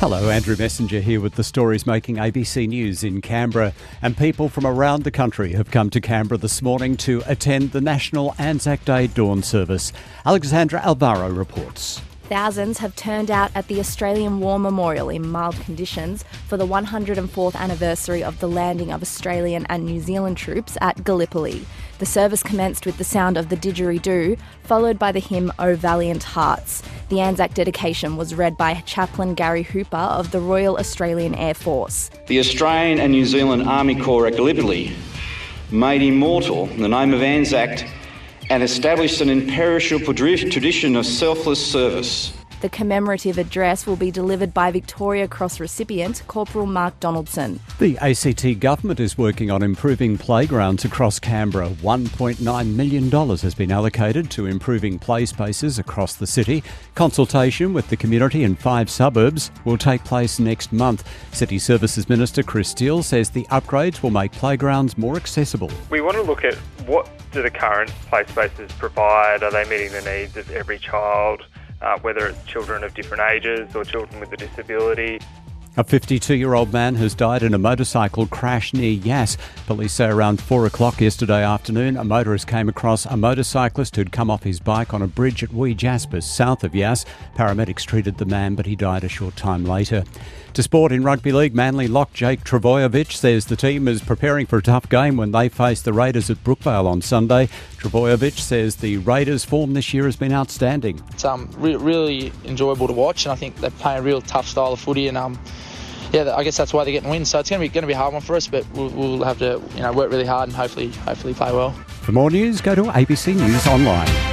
Hello, Andrew Messenger here with the stories making ABC News in Canberra. And people from around the country have come to Canberra this morning to attend the National Anzac Day dawn service. Alexandra Alvaro reports. Thousands have turned out at the Australian War Memorial in mild conditions for the 104th anniversary of the landing of Australian and New Zealand troops at Gallipoli. The service commenced with the sound of the didgeridoo, followed by the hymn O Valiant Hearts. The Anzac dedication was read by Chaplain Gary Hooper of the Royal Australian Air Force. The Australian and New Zealand Army Corps at Gallipoli made immortal the name of Anzac and established an imperishable tradition of selfless service. The commemorative address will be delivered by Victoria Cross recipient Corporal Mark Donaldson. The ACT government is working on improving playgrounds across Canberra. $1.9 million has been allocated to improving play spaces across the city. Consultation with the community in five suburbs will take place next month. City Services Minister Chris Steele says the upgrades will make playgrounds more accessible. We want to look at what do the current play spaces provide? Are they meeting the needs of every child? Uh, whether it's children of different ages or children with a disability. A 52 year old man has died in a motorcycle crash near Yass. Police say around 4 o'clock yesterday afternoon, a motorist came across a motorcyclist who'd come off his bike on a bridge at Wee Jaspers, south of Yass. Paramedics treated the man, but he died a short time later. To sport in rugby league, Manly lock Jake Trbojevic says the team is preparing for a tough game when they face the Raiders at Brookvale on Sunday. Trbojevic says the Raiders' form this year has been outstanding. It's um, re- really enjoyable to watch, and I think they play a real tough style of footy, and um, yeah, I guess that's why they're getting wins. So it's going to be going to be a hard one for us, but we'll, we'll have to you know work really hard and hopefully hopefully play well. For more news, go to ABC News Online.